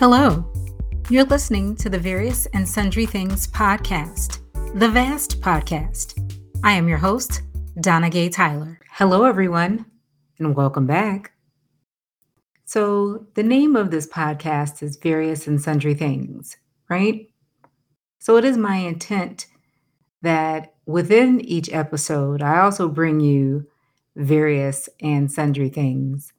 Hello. You're listening to the Various and Sundry Things podcast, the VAST podcast. I am your host, Donna Gay Tyler. Hello, everyone, and welcome back. So, the name of this podcast is Various and Sundry Things, right? So, it is my intent that within each episode, I also bring you various and sundry things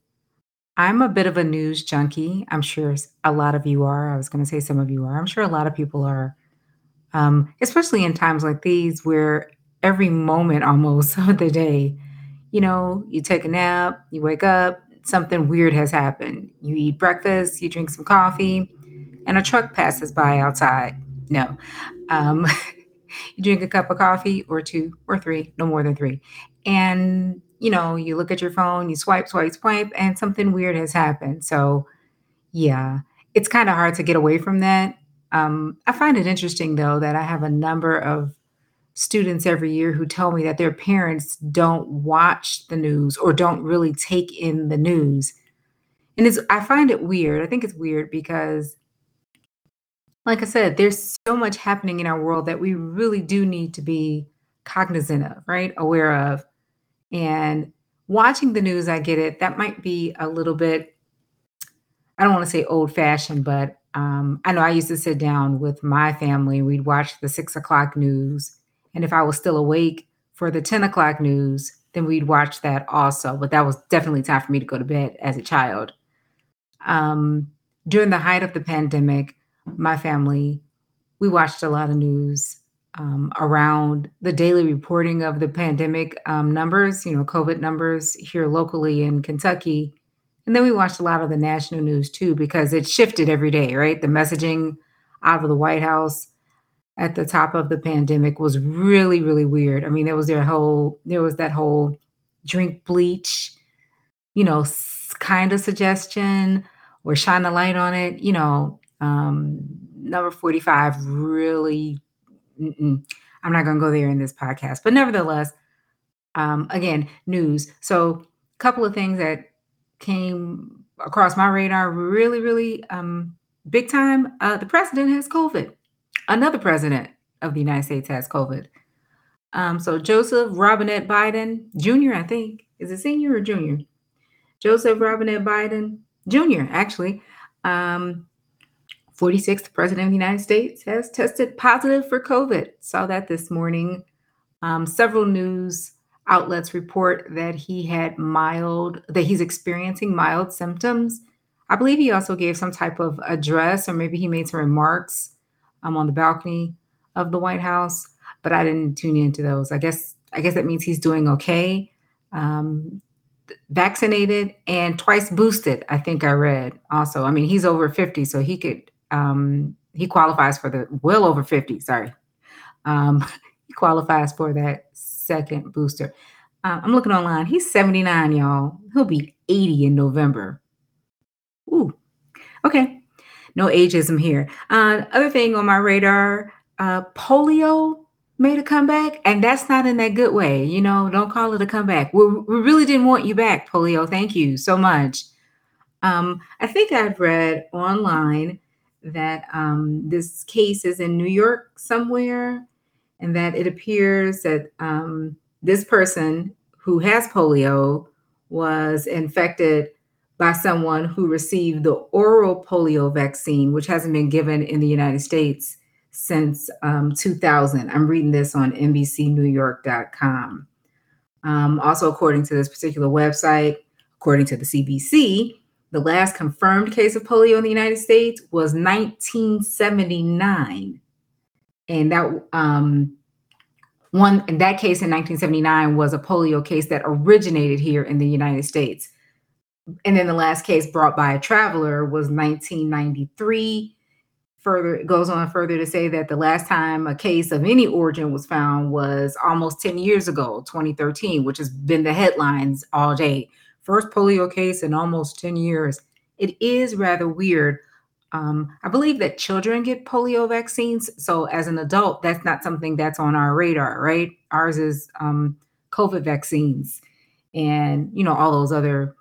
I'm a bit of a news junkie. I'm sure a lot of you are. I was going to say some of you are. I'm sure a lot of people are, um, especially in times like these where every moment almost of the day, you know, you take a nap, you wake up, something weird has happened. You eat breakfast, you drink some coffee, and a truck passes by outside. No. Um, you drink a cup of coffee or two or three, no more than three. And you know, you look at your phone, you swipe, swipe, swipe, and something weird has happened. So, yeah, it's kind of hard to get away from that. Um, I find it interesting, though, that I have a number of students every year who tell me that their parents don't watch the news or don't really take in the news. And it's, I find it weird. I think it's weird because, like I said, there's so much happening in our world that we really do need to be cognizant of, right? Aware of. And watching the news, I get it. That might be a little bit, I don't want to say old fashioned, but um, I know I used to sit down with my family. We'd watch the six o'clock news. And if I was still awake for the 10 o'clock news, then we'd watch that also. But that was definitely time for me to go to bed as a child. Um, during the height of the pandemic, my family, we watched a lot of news um, around the daily reporting of the pandemic um, numbers, you know, COVID numbers here locally in Kentucky. And then we watched a lot of the national news too, because it shifted every day, right? The messaging out of the White House at the top of the pandemic was really, really weird. I mean, there was their whole, there was that whole drink bleach, you know, kind of suggestion or shine a light on it, you know. Um, number 45 really Mm-mm. I'm not going to go there in this podcast. But nevertheless, um, again, news. So, a couple of things that came across my radar really, really um, big time. Uh, the president has COVID. Another president of the United States has COVID. Um, so, Joseph Robinette Biden Jr., I think, is it senior or junior? Joseph Robinette Biden Jr., actually, um, 46th President of the United States has tested positive for COVID. Saw that this morning. Um, several news outlets report that he had mild, that he's experiencing mild symptoms. I believe he also gave some type of address, or maybe he made some remarks um, on the balcony of the White House, but I didn't tune into those. I guess I guess that means he's doing okay. Um, vaccinated and twice boosted, I think I read also. I mean, he's over 50, so he could um, he qualifies for the well over 50, sorry. Um, he qualifies for that second booster. Uh, I'm looking online. He's 79, y'all. He'll be 80 in November. Ooh, okay. No ageism here. Uh, other thing on my radar, uh, polio made a comeback, and that's not in that good way. You know, don't call it a comeback. We, we really didn't want you back, polio. Thank you so much. Um, I think I've read online that um, this case is in New York somewhere, and that it appears that um, this person who has polio was infected by someone who received the oral polio vaccine, which hasn't been given in the United States since um, 2000. I'm reading this on NBCNewYork.com. Um, also, according to this particular website, according to the CDC, the last confirmed case of polio in the United States was 1979. And that um, one in that case in 1979 was a polio case that originated here in the United States. And then the last case brought by a traveler was 1993. Further, it goes on further to say that the last time a case of any origin was found was almost 10 years ago, 2013, which has been the headlines all day first polio case in almost 10 years. It is rather weird. Um, I believe that children get polio vaccines. So, as an adult, that's not something that's on our radar, right? Ours is um, COVID vaccines and, you know, all those other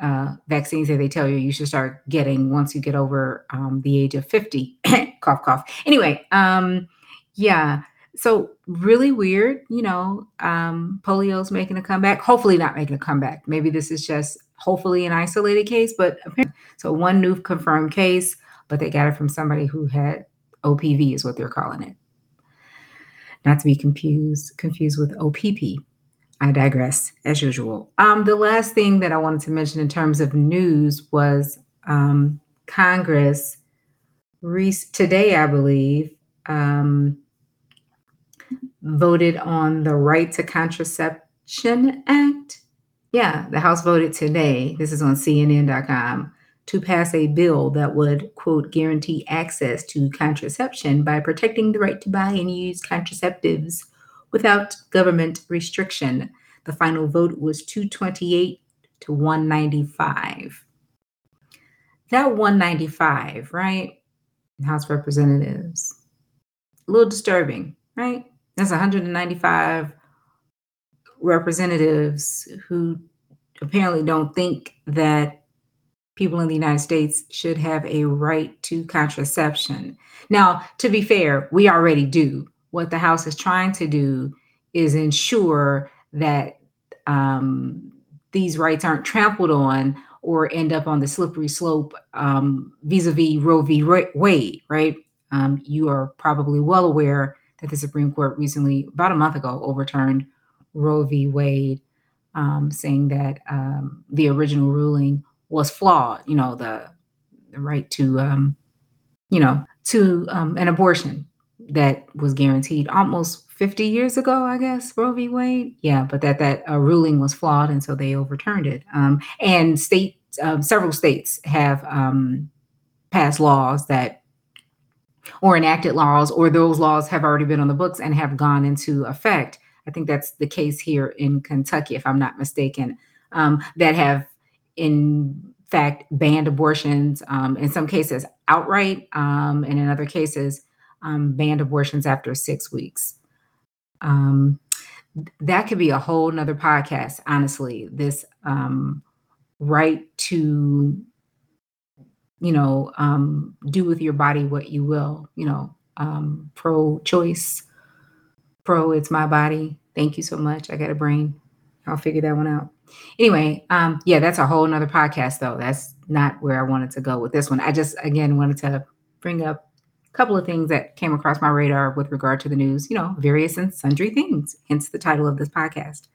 uh, vaccines that they tell you you should start getting once you get over um, the age of 50. cough, cough. Anyway, um, yeah. So really weird, you know, um, polio's making a comeback. Hopefully not making a comeback. Maybe this is just hopefully an isolated case, but apparently, so one new confirmed case, but they got it from somebody who had OPV is what they're calling it. Not to be confused confused with OPP. I digress as usual. Um, the last thing that I wanted to mention in terms of news was um, Congress re- today, I believe, um, voted on the Right to Contraception Act. Yeah, the House voted today. This is on CNN.com to pass a bill that would, quote, guarantee access to contraception by protecting the right to buy and use contraceptives without government restriction. The final vote was 228 to 195. That 195, right? House Representatives. A little disturbing, right? That's 195 representatives who apparently don't think that people in the United States should have a right to contraception. Now, to be fair, we already do what the House is trying to do is ensure that um, these rights aren't trampled on or end up on the slippery slope um, vis-a-vis Roe v. Wade, right? Um, you are probably well aware that the Supreme Court recently, about a month ago, overturned Roe v. Wade, um, saying that um, the original ruling was flawed. You know, the, the right to, um, you know, to um, an abortion that was guaranteed almost 50 years ago, I guess, Roe v. Wade. Yeah, but that that uh, ruling was flawed, and so they overturned it. Um, and state, um, several states have passed laws that, or enacted laws, or those laws have already been on the books and have gone into effect. I think that's the case here in Kentucky, if I'm not mistaken, um, that have in fact banned abortions um, in some cases outright, um, and in other cases um, banned abortions after six weeks. Um, that could be a whole nother podcast, honestly. This um, right to, you know, um, do with your body what you will, you know, um, pro choice, pro, it's my body. Thank you so much. I got a brain. I'll figure that one out. Anyway, um, yeah, that's a whole nother podcast, though. That's not where I wanted to go with this one. I just, again, wanted to bring up a couple of things that came across my radar with regard to the news, you know, various and sundry things, hence the title of this podcast.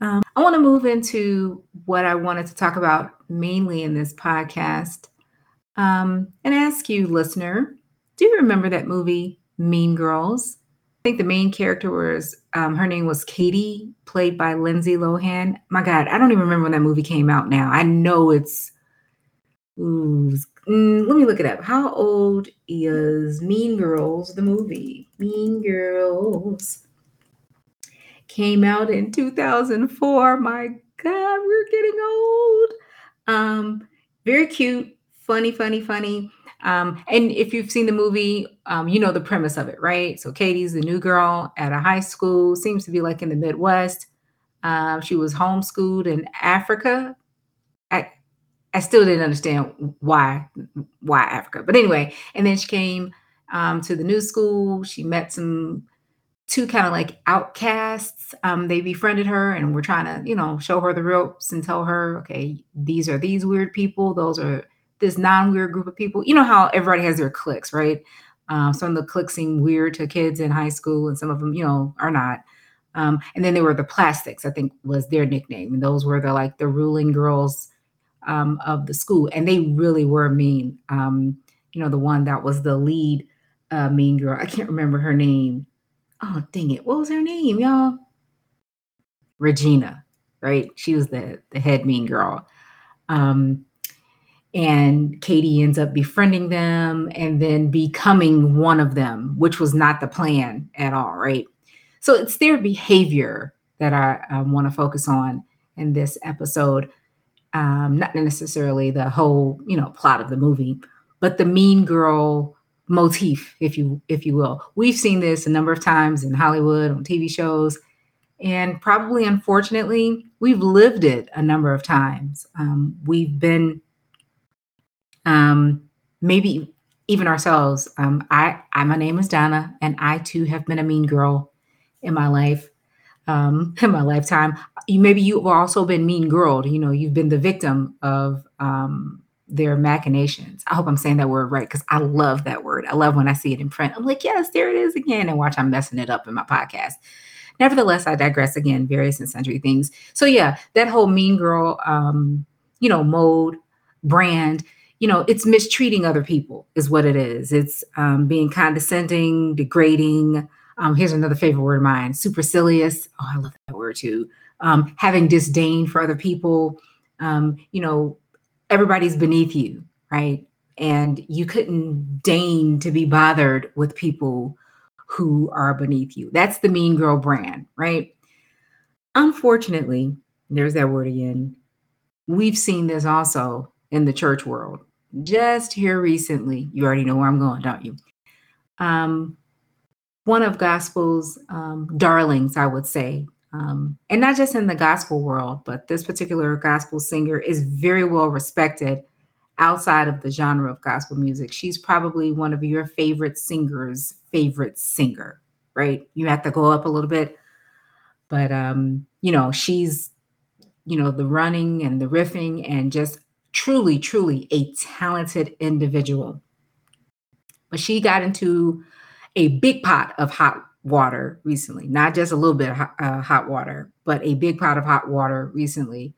Um, I want to move into what I wanted to talk about mainly in this podcast um, and ask you, listener, do you remember that movie, Mean Girls? I think the main character was, um, her name was Cady, played by Lindsay Lohan. My God, I don't even remember when that movie came out now. I know it's, ooh, Mm, let me look it up. How old is Mean Girls, the movie? Mean Girls came out in 2004. My God, we're getting old. Um, very cute, funny, funny, funny. Um, and if you've seen the movie, um, you know the premise of it, right? So Cady's the new girl at a high school, seems to be like in the Midwest. Um, she was homeschooled in Africa, I still didn't understand why why Africa. But anyway, and then she came um, to the new school. She met some two kind of like outcasts. Um, they befriended her and were trying to, you know, show her the ropes and tell her, okay, these are these weird people. Those are this non-weird group of people. You know how everybody has their cliques, right? Um, some of the cliques seem weird to kids in high school, and some of them, you know, are not. Um, and then there were the plastics, I think was their nickname. And those were the like the ruling girls um, of the school, and they really were mean. Um, you know, the one that was the lead uh, mean girl. I can't remember her name. Oh, dang it! What was her name, y'all? Regina, right? She was the the head mean girl. Um, and Cady ends up befriending them and then becoming one of them, which was not the plan at all, right? So it's their behavior that I, want to focus on in this episode um, not necessarily the whole you know plot of the movie, but the mean girl motif, if you if you will. We've seen this a number of times in Hollywood on TV shows. And probably, unfortunately, we've lived it a number of times. Um, we've been, um, maybe even ourselves. Um, I, I, my name is Donna, and I too have been a mean girl in my life, um, in my lifetime. You maybe you've also been mean girl. You know, you've been the victim of um, their machinations. I hope I'm saying that word right because I love that word. I love when I see it in print. I'm like, yes, there it is again, and watch I'm messing it up in my podcast. Nevertheless, I digress again, various and sundry things. So yeah, that whole mean girl, um, you know, mode, brand, you know, it's mistreating other people is what it is. It's um, being condescending, degrading. Um, here's another favorite word of mine: supercilious. Oh, I love that word too. Um, having disdain for other people. Um, you know, everybody's beneath you, right? And you couldn't deign to be bothered with people who are beneath you. That's the mean girl brand, right? Unfortunately, there's that word again. We've seen this also in the church world. Just here recently, you already know where I'm going, don't you? Um, one of gospel's um, darlings, I would say, um, and not just in the gospel world, but this particular gospel singer is very well respected outside of the genre of gospel music. She's probably one of your favorite singers' favorite singer, right? You have to go up a little bit, but um, you know, she's you know, the running and the riffing and just truly, truly a talented individual. But she got into a big pot of hot water recently, not just a little bit of hot, uh, hot water, but a big pot of hot water recently.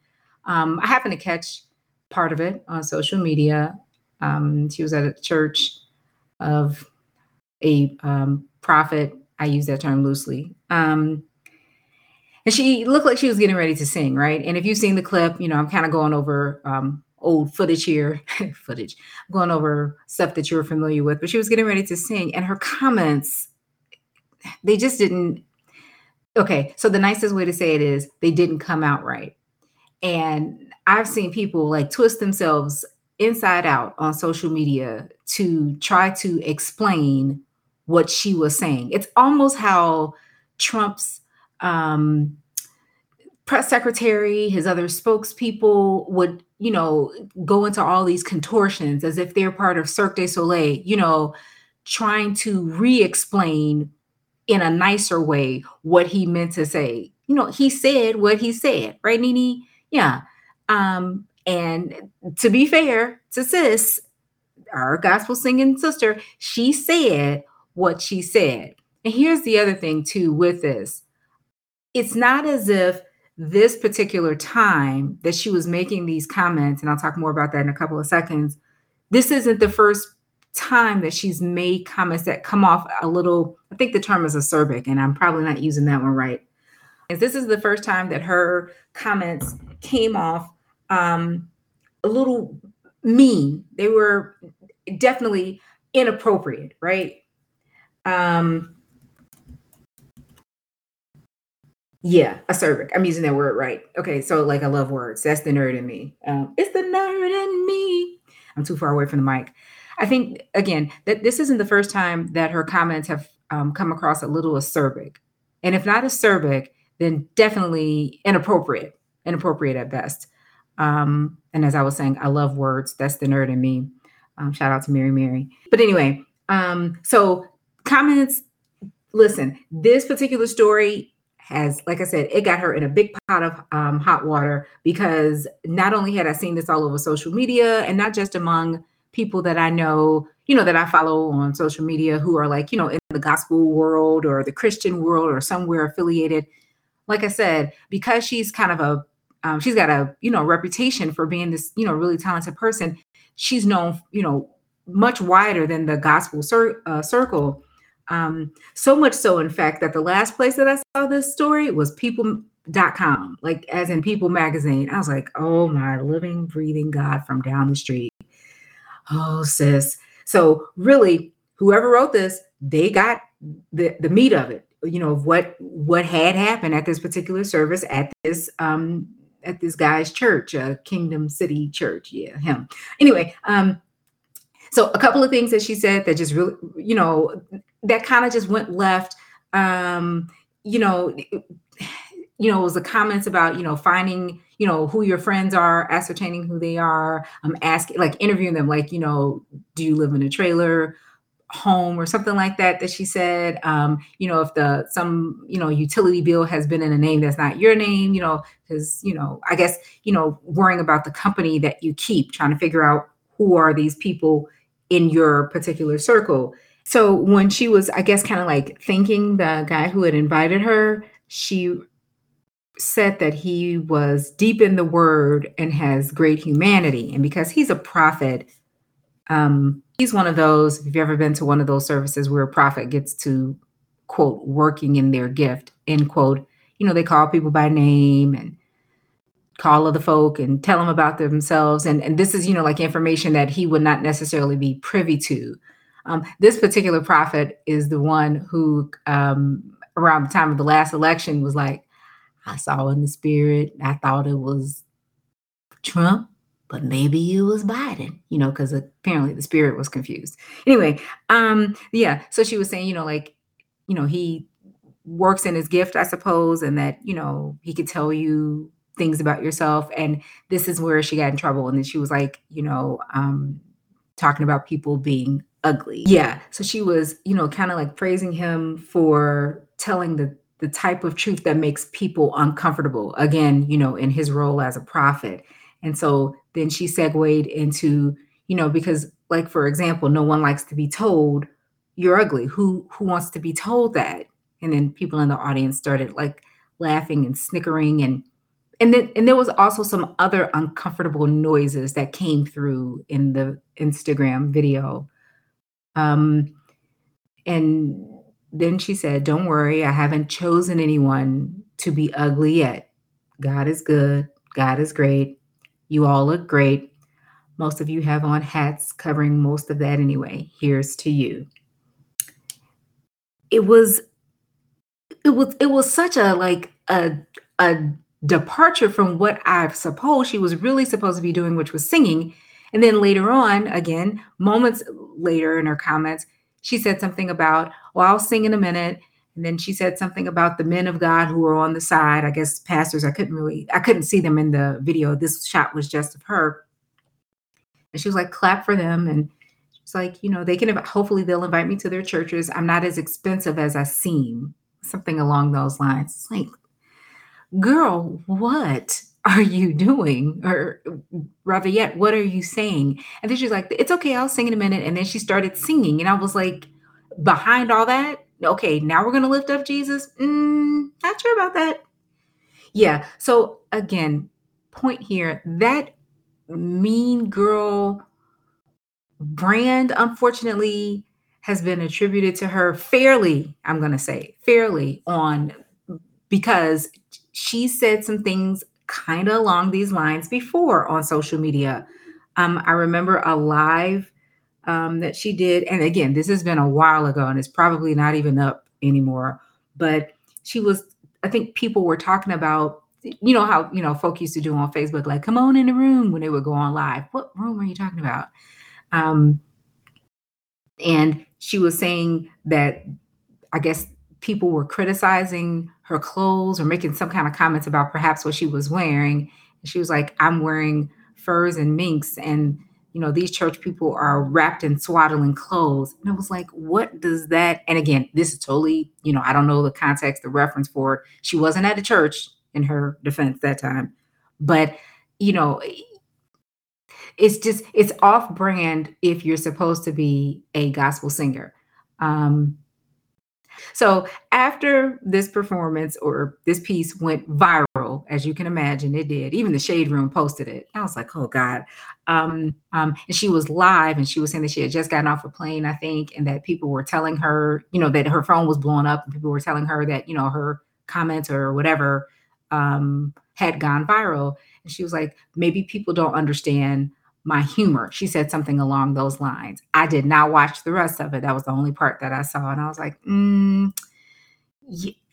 Um, I happened to catch part of it on social media. Um, she was at a church of a um, prophet. I use that term loosely. Um, and she looked like she was getting ready to sing, right? And if you've seen the clip, you know, I'm kind of going over um, old footage here, footage, going over stuff that you're familiar with, but she was getting ready to sing, and her comments, they just didn't. Okay, so the nicest way to say it is they didn't come out right. And I've seen people like twist themselves inside out on social media to try to explain what she was saying. It's almost how Trump's um, press secretary, his other spokespeople would, you know, go into all these contortions as if they're part of Cirque du Soleil, you know, trying to re explain in a nicer way what he meant to say. You know, he said what he said, right, Nene? Yeah. Um, and to be fair to sis, our gospel singing sister, she said what she said. And here's the other thing, too, with this it's not as if this particular time that she was making these comments, and I'll talk more about that in a couple of seconds. This isn't the first time that she's made comments that come off a little, I think the term is acerbic, and I'm probably not using that one right. This is the first time that her comments came off um, a little mean. They were definitely inappropriate, right? Um, yeah, acerbic. I'm using that word right. Okay, so like I love words. That's the nerd in me. Um, it's the nerd in me. I'm too far away from the mic. I think again that this isn't the first time that her comments have um, come across a little acerbic, and if not acerbic, then definitely inappropriate, inappropriate at best. Um, and as I was saying, I love words. That's the nerd in me. Um, shout out to Mary Mary. But anyway, um, so comments. Listen, this particular story has, like I said, it got her in a big pot of um, hot water because not only had I seen this all over social media and not just among people that I know, you know, that I follow on social media who are like, you know, in the gospel world or the Christian world or somewhere affiliated. Like I said, because she's kind of a um, she's got a you know reputation for being this you know really talented person. She's known you know much wider than the gospel cir- uh, circle. Um, so much so, in fact, that the last place that I saw this story was people.com, like as in People magazine. I was like, oh my living, breathing God from down the street. Oh, sis. So really, whoever wrote this, they got the, the meat of it, you know, what what had happened at this particular service at this um at this guy's church, uh, Kingdom City Church. Yeah, him. Anyway, um, so a couple of things that she said that just really, you know, that kind of just went left. Um, you know, you know, it was the comments about, you know, finding, you know, who your friends are, ascertaining who they are, um, asking, like interviewing them, like, you know, do you live in a trailer? home or something like that that she said um you know if the some you know utility bill has been in a name that's not your name you know because you know i guess you know worrying about the company that you keep trying to figure out who are these people in your particular circle so when she was i guess kind of like thanking the guy who had invited her she said that he was deep in the word and has great humanity and because he's a prophet um he's one of those, if you've ever been to one of those services where a prophet gets to quote working in their gift, end quote, you know, they call people by name and call other folk and tell them about themselves. And, and this is, you know, like information that he would not necessarily be privy to. Um, this particular prophet is the one who, um, around the time of the last election, was like, I saw in the spirit, I thought it was Trump but maybe it was Biden, you know, because apparently the spirit was confused. Anyway, um, yeah, so she was saying, you know, like, you know, he works in his gift, I suppose, and that, you know, he could tell you things about yourself. And this is where she got in trouble. And then she was like, you know, um, talking about people being ugly. Yeah. So she was, you know, kind of like praising him for telling the the type of truth that makes people uncomfortable. Again, you know, in his role as a prophet. And so then she segued into, you know, because like for example, no one likes to be told you're ugly. Who who wants to be told that? And then people in the audience started like laughing and snickering and and then and there was also some other uncomfortable noises that came through in the Instagram video. Um and then she said, "Don't worry, I haven't chosen anyone to be ugly yet. God is good. God is great. You all look great. Most of you have on hats covering most of that anyway. Here's to you. It was it was it was such a like a a departure from what I suppose she was really supposed to be doing, which was singing. And then later on, again, moments later in her comments, she said something about, well, I'll sing in a minute. And then she said something about the men of God who were on the side. I guess pastors. I couldn't really, I couldn't see them in the video. This shot was just of her. And she was like, clap for them. And it's like, you know, they can, hopefully they'll invite me to their churches. I'm not as expensive as I seem. Something along those lines. It's like, girl, what are you doing? Or yet, what are you saying? And then she's like, it's okay, I'll sing in a minute. And then she started singing. And I was like, behind all that, okay, now we're going to lift up Jesus. Mm, not sure about that. Yeah. So again, point here that mean girl brand, unfortunately, has been attributed to her fairly, I'm going to say fairly on because she said some things kind of along these lines before on social media. Um, I remember a live um, that she did. And again, this has been a while ago and it's probably not even up anymore. But she was, I think people were talking about, you know, how, you know, folk used to do on Facebook, like, come on in the room when they would go on live. What room are you talking about? Um, and she was saying that I guess people were criticizing her clothes or making some kind of comments about perhaps what she was wearing. And she was like, I'm wearing furs and minks. And you know, these church people are wrapped in swaddling clothes. And I was like, what does that? And again, this is totally, you know, I don't know the context, the reference for it. She wasn't at a church in her defense that time. But, you know, it's just, it's off brand if you're supposed to be a gospel singer. Um, so after this performance or this piece went viral, as you can imagine, it did. Even the Shade Room posted it. I was like, oh God. Um, um, and she was live and she was saying that she had just gotten off a plane, I think, and that people were telling her, you know, that her phone was blowing up and people were telling her that, you know, her comments or whatever um, had gone viral. And she was like, maybe people don't understand my humor. She said something along those lines. I did not watch the rest of it. That was the only part that I saw, and I was like, mm,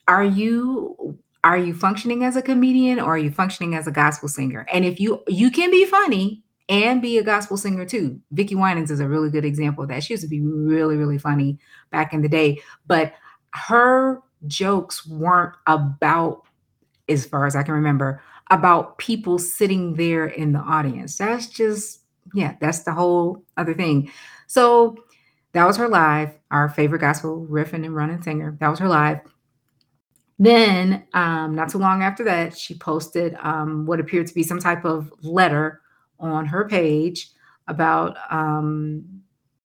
"Are you are you functioning as a comedian or are you functioning as a gospel singer?" And if you you can be funny and be a gospel singer too. Vickie Winans is a really good example of that. She used to be really really funny back in the day, but her jokes weren't about as far as I can remember, about people sitting there in the audience. That's just, yeah, that's the whole other thing. So that was her live, our favorite gospel riffing and running singer. That was her live. Then, um, not too long after that, she posted um, what appeared to be some type of letter on her page about, um,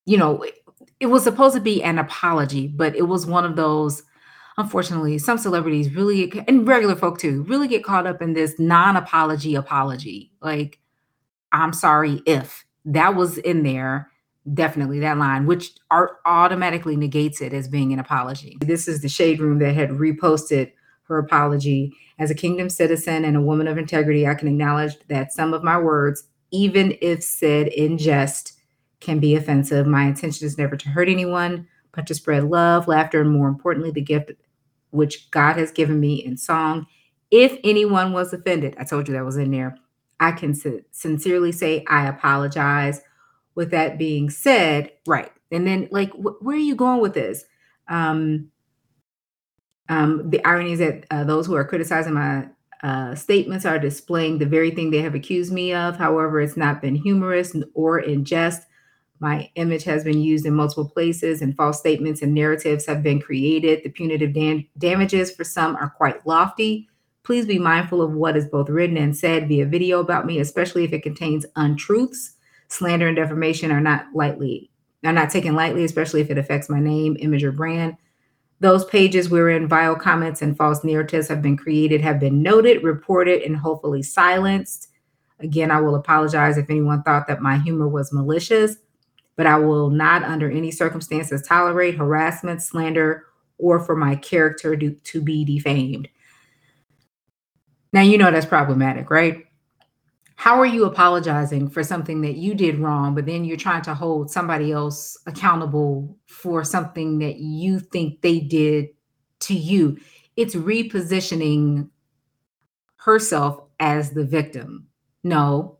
you know, it, it was supposed to be an apology, but it was one of those unfortunately, some celebrities really and regular folk too really get caught up in this non-apology apology. Like, I'm sorry if that was in there, definitely that line, which automatically negates it as being an apology. This is the shade room that had reposted her apology. As a kingdom citizen and a woman of integrity, I can acknowledge that some of my words, even if said in jest, can be offensive. My intention is never to hurt anyone, but to spread love, laughter, and more importantly, the gift which God has given me in song. If anyone was offended, I told you that was in there. I can sincerely say I apologize. With that being said, right. And then, like, wh- where are you going with this? Um, um, the irony is that uh, those who are criticizing my uh, statements are displaying the very thing they have accused me of. However, it's not been humorous or in jest. My image has been used in multiple places, and false statements and narratives have been created. The punitive dam- damages for some are quite lofty. Please be mindful of what is both written and said via video about me, especially if it contains untruths. Slander and defamation are not lightly are not taken lightly, especially if it affects my name, image, or brand. Those pages wherein vile comments and false narratives have been created have been noted, reported, and hopefully silenced. Again, I will apologize if anyone thought that my humor was malicious but I will not under any circumstances tolerate harassment, slander, or for my character to, to be defamed. Now, you know that's problematic, right? How are you apologizing for something that you did wrong, but then you're trying to hold somebody else accountable for something that you think they did to you? It's repositioning herself as the victim. No,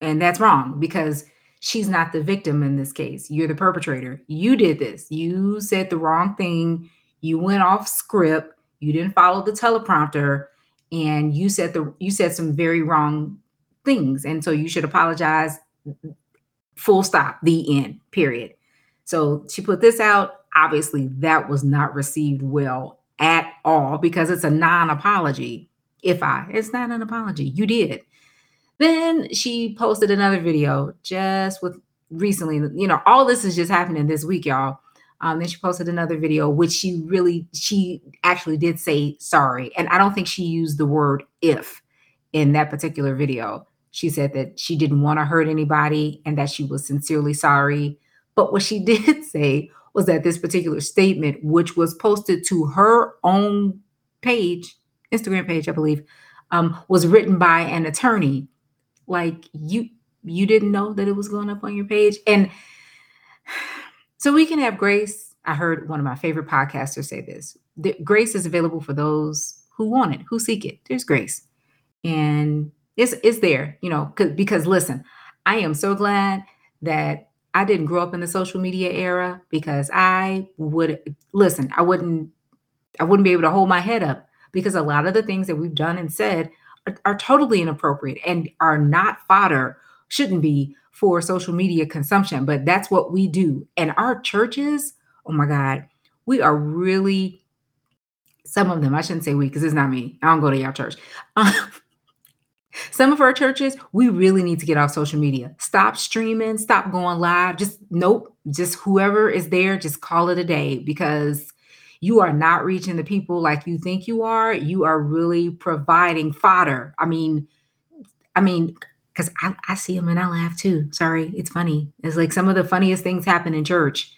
and that's wrong because she's not the victim in this case. You're the perpetrator. You did this. You said the wrong thing. You went off script. You didn't follow the teleprompter and you said the you said some very wrong things. And so you should apologize. Full stop. The end period. So she put this out. Obviously that was not received well at all because it's a non-apology. If i it's not an apology. You did. Then she posted another video just with recently, you know, all this is just happening this week, y'all. Um, then she posted another video, which she really, she actually did say sorry. And I don't think she used the word if in that particular video. She said that she didn't want to hurt anybody and that she was sincerely sorry. But what she did say was that this particular statement, which was posted to her own page, Instagram page, I believe, um, was written by an attorney like you you didn't know that it was going up on your page and so we can have grace. I heard one of my favorite podcasters say this grace is available for those who want it who seek it. There's grace. And it's it's there you know because listen i am so glad that i didn't grow up in the social media era because i would listen i wouldn't i wouldn't be able to hold my head up because a lot of the things that we've done and said are, totally inappropriate and are not fodder, shouldn't be for social media consumption, but that's what we do. And our churches, oh my God, we are really some of them, I shouldn't say we because it's not me. I don't go to y'all church. some of our churches, we really need to get off social media. Stop streaming, stop going live. Just nope, just whoever is there, just call it a day because you are not reaching the people like you think you are. You are really providing fodder. I mean, I mean, because I, I see them and I laugh too. Sorry, it's funny. It's like some of the funniest things happen in church.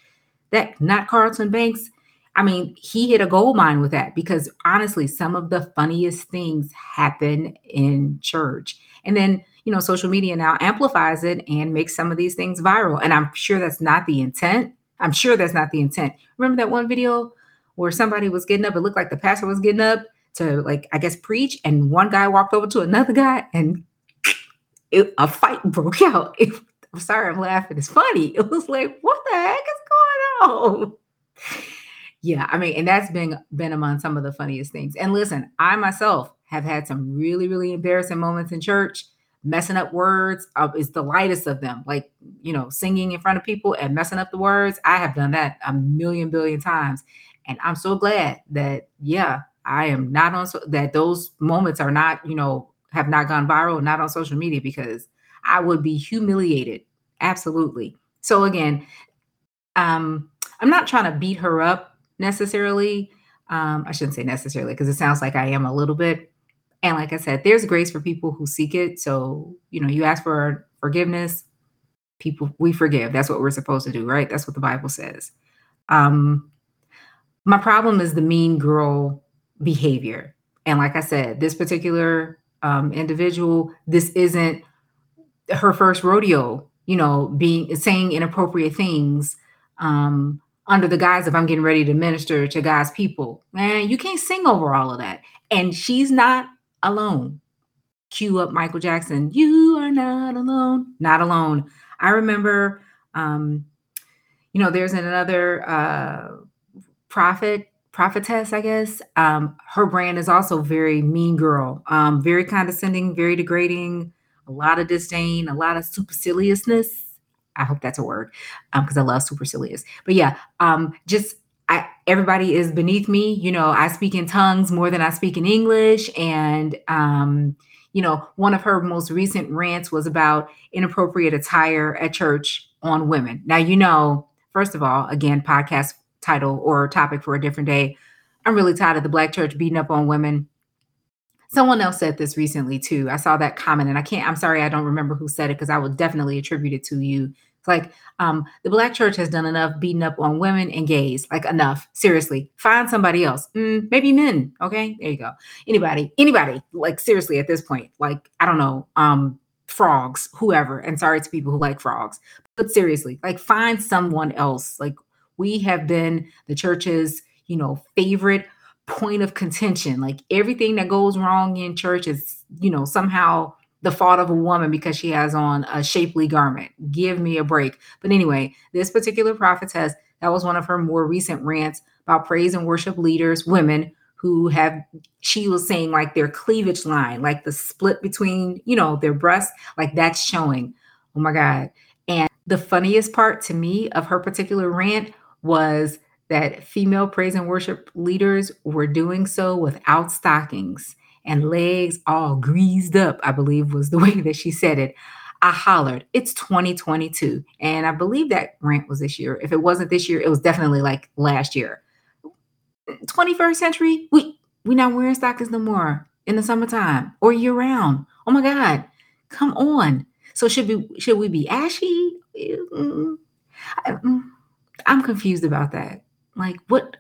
That not Carlton Banks. I mean, he hit a gold mine with that because honestly, some of the funniest things happen in church. And then, you know, social media now amplifies it and makes some of these things viral. And I'm sure that's not the intent. I'm sure that's not the intent. Remember that one video where somebody was getting up, it looked like the pastor was getting up to like, I guess, preach, and one guy walked over to another guy and it, a fight broke out. It, I'm sorry, I'm laughing. It's funny. It was like, what the heck is going on? Yeah, I mean, and that's been been among some of the funniest things. And listen, I myself have had some really, really embarrassing moments in church. Messing up words uh, is the lightest of them. Like, you know, singing in front of people and messing up the words. I have done that a million billion times. And I'm so glad that, yeah, I am not on so that those moments are not, you know, have not gone viral, not on social media because I would be humiliated. Absolutely. So again, um, I'm not trying to beat her up necessarily. Um, I shouldn't say necessarily because it sounds like I am a little bit. And like I said, there's grace for people who seek it. So, you know, you ask for forgiveness, people we forgive. That's what we're supposed to do, right? That's what the Bible says. Um, my problem is the mean girl behavior. And like I said, this particular um, individual, this isn't her first rodeo, you know, being saying inappropriate things um, under the guise of I'm getting ready to minister to God's people. Man, you can't sing over all of that. And she's not alone. Cue up Michael Jackson. You are not alone. Not alone. I remember, um, you know, there's another uh, prophet, prophetess, I guess. Um, her brand is also very mean girl, um, very condescending, very degrading, a lot of disdain, a lot of superciliousness I hope that's a word because um, I love supercilious. But yeah, um, just I, everybody is beneath me. You know, I speak in tongues more than I speak in English. And, um, you know, one of her most recent rants was about inappropriate attire at church on women. Now, you know, first of all, again, podcast title or topic for a different day. I'm really tired of the black church beating up on women. Someone else said this recently too. I saw that comment and I can't, I'm sorry, I don't remember who said it because I would definitely attribute it to you like um, the black church has done enough beating up on women and gays, like enough. Seriously, find somebody else. Mm, maybe men. Okay, there you go. Anybody, anybody. Like seriously, at this point, like I don't know, um, frogs, whoever. And sorry to people who like frogs, but seriously, like find someone else. Like we have been the church's, you know, favorite point of contention. Like everything that goes wrong in church is, you know, somehow the fault of a woman because she has on a shapely garment. Give me a break. But anyway, this particular prophetess, that was one of her more recent rants about praise and worship leaders, women who have, she was saying like their cleavage line, like the split between, you know, their breasts, like that's showing. Oh my God. And the funniest part to me of her particular rant was that female praise and worship leaders were doing so without stockings and legs all greased up, I believe was the way that she said it. I hollered, it's 2022. And I believe that rant was this year. If it wasn't this year, it was definitely like last year. 21st century, we we not wearing stockings no more in the summertime or year round. Oh my God, come on. So should we should we be ashy? Mm, mm, I'm confused about that. Like what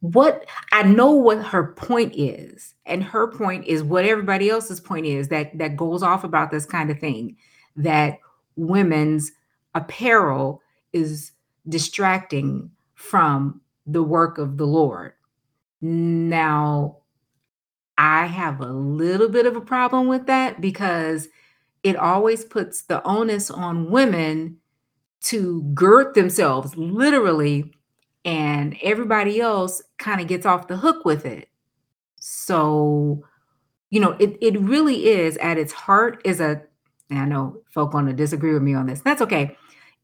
what I know what her point is, and her point is what everybody else's point is that that goes off about this kind of thing that women's apparel is distracting from the work of the Lord. Now, I have a little bit of a problem with that because it always puts the onus on women to gird themselves literally and everybody else kind of gets off the hook with it. So, you know, it, it really is at its heart is a, I know folk want to disagree with me on this. That's okay.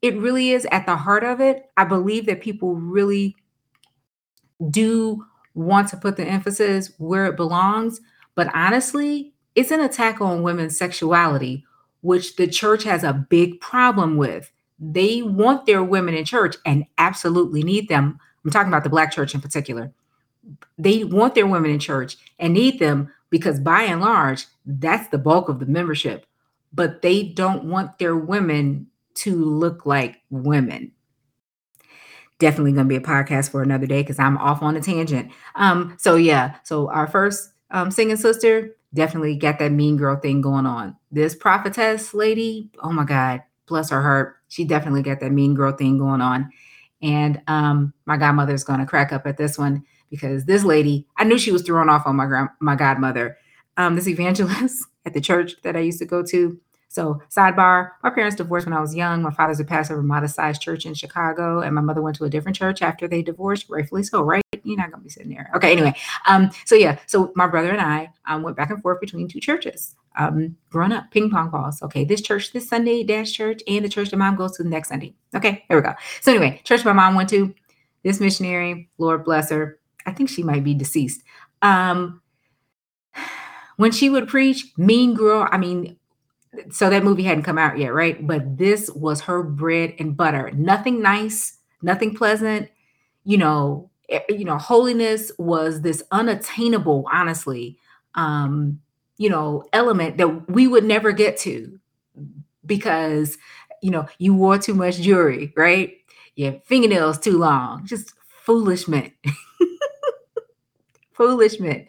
It really is at the heart of it. I believe that people really do want to put the emphasis where it belongs. But honestly, it's an attack on women's sexuality, which the church has a big problem with they want their women in church and absolutely need them. I'm talking about the black church in particular. They want their women in church and need them because by and large, that's the bulk of the membership. But they don't want their women to look like women. Definitely going to be a podcast for another day because I'm off on a tangent. Um, so yeah, so our first um, singing sister definitely got that mean girl thing going on. This prophetess lady, oh my God, bless her heart, she definitely got that mean girl thing going on. And um, my godmother's going to crack up at this one because this lady, I knew she was thrown off on my grand, my godmother. Um, this evangelist at the church that I used to go to, So, sidebar, my parents divorced when I was young. My father's a pastor of a modest sized church in Chicago, and my mother went to a different church after they divorced, rightfully so, right? You're not gonna be sitting there. Okay, anyway. Um, so yeah, so my brother and I um, went back and forth between two churches. Um, growing up, ping pong balls. Okay, this church this Sunday, dad's church, and the church that mom goes to the next Sunday. Okay, here we go. So anyway, church my mom went to, this missionary, Lord bless her. I think she might be deceased. Um, when she would preach, mean girl, I mean, so that movie hadn't come out yet, right? But this was her bread and butter. Nothing nice, nothing pleasant. You know, eh, you know, holiness was this unattainable, honestly, um, you know, element that we would never get to because, you know, you wore too much jewelry, right? Your fingernails too long, just foolish men. foolish men.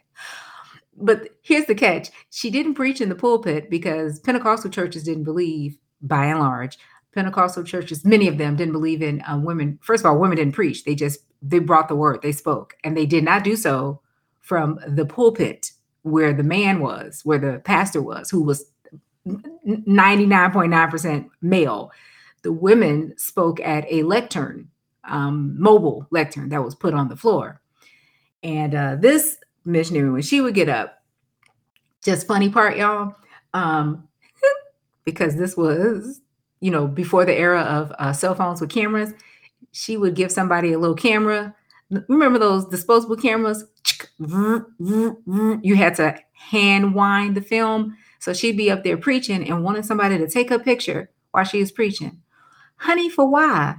But here's the catch. She didn't preach in the pulpit because pentecostal churches didn't believe by and large pentecostal churches many of them didn't believe in uh, women first of all women didn't preach. They just they brought the word. They spoke. And they did not do so from the pulpit where the man was where the pastor was who was 99.9% male the women spoke at a lectern um, mobile lectern that was put on the floor and uh, this missionary when she would get up. Just funny part, y'all, um, because this was, you know, before the era of uh, cell phones with cameras. She would give somebody a little camera. Remember those disposable cameras? You had to hand wind the film. So she'd be up there preaching and wanted somebody to take a picture while she was preaching. Honey, for why?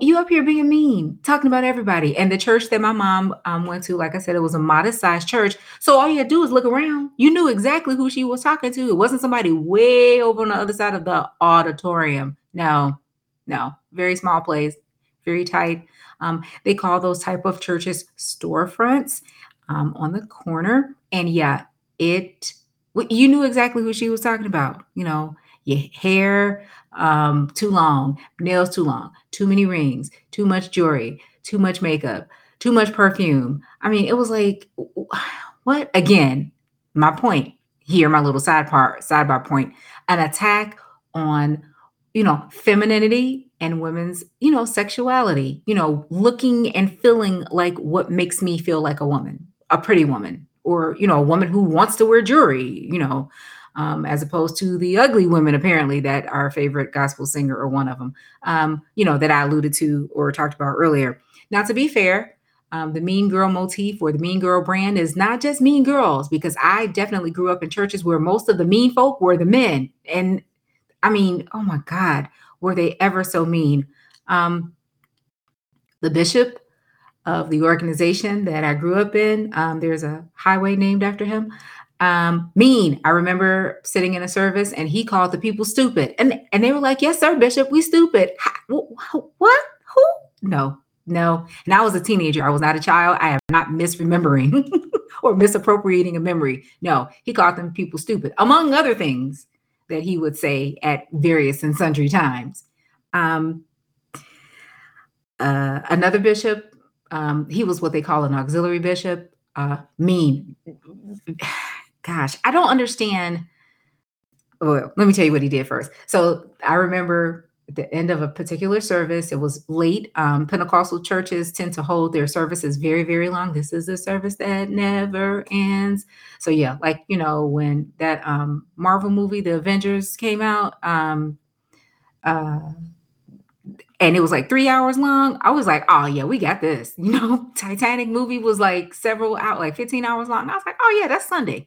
you up here being mean, talking about everybody. And the church that my mom um, went to, like I said, it was a modest sized church. So all you had to do was look around. You knew exactly who she was talking to. It wasn't somebody way over on the other side of the auditorium. No, no, very small place, very tight. Um, they call those type of churches storefronts um, on the corner. And yeah, it you knew exactly who she was talking about. You know, your hair um, too long, nails too long, too many rings, too much jewelry, too much makeup, too much perfume. I mean, it was like, what? Again, my point here, my little side part, sidebar point, an attack on, you know, femininity and women's, you know, sexuality, you know, looking and feeling like what makes me feel like a woman, a pretty woman, or, you know, a woman who wants to wear jewelry, you know, um, as opposed to the ugly women, apparently, that our favorite gospel singer or one of them, um, you know, that I alluded to or talked about earlier. Now, to be fair, um, the mean girl motif or the mean girl brand is not just mean girls, because I definitely grew up in churches where most of the mean folk were the men. And I mean, oh my God, were they ever so mean? Um, the bishop of the organization that I grew up in, um, there's a highway named after him um, mean. I remember sitting in a service and he called the people stupid. And, and they were like, Yes, sir, Bishop, we stupid. What? Who? No, no. And I was a teenager. I was not a child. I am not misremembering or misappropriating a memory. No, he called them people stupid, among other things that he would say at various and sundry times. Um, uh, another bishop, um, he was what they call an auxiliary bishop. Uh, mean gosh, I don't understand. Well, let me tell you what he did first. So I remember at the end of a particular service, it was late. Um, Pentecostal churches tend to hold their services very, very long. This is a service that never ends. So yeah, like you know, when that um, Marvel movie, The Avengers, came out, um, uh, and it was like three hours long. I was like, oh yeah, we got this. You know, Titanic movie was like several out, like 15 hours long. And I was like, oh yeah, that's Sunday.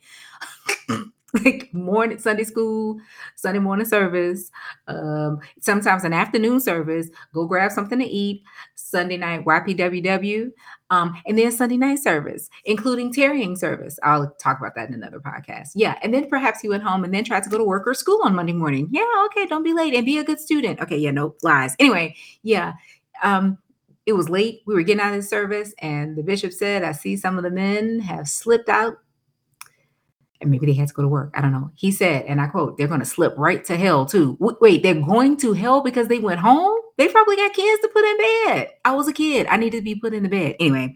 like morning Sunday school, Sunday morning service, um, sometimes an afternoon service, go grab something to eat, Sunday night YPWW, um, and then Sunday night service, including tarrying service. I'll talk about that in another podcast. Yeah. And then perhaps he went home and then tried to go to work or school on Monday morning. Yeah, okay, don't be late and be a good student. Okay, yeah, no lies. Anyway, yeah. Um, it was late. We were getting out of the service, and the bishop said, I see some of the men have slipped out and maybe they had to go to work. I don't know. He said, and I quote, they're going to slip right to hell too. wait, they're going to hell because they went home? They probably got kids to put in bed. I was a kid. I needed to be put in the bed. Anyway,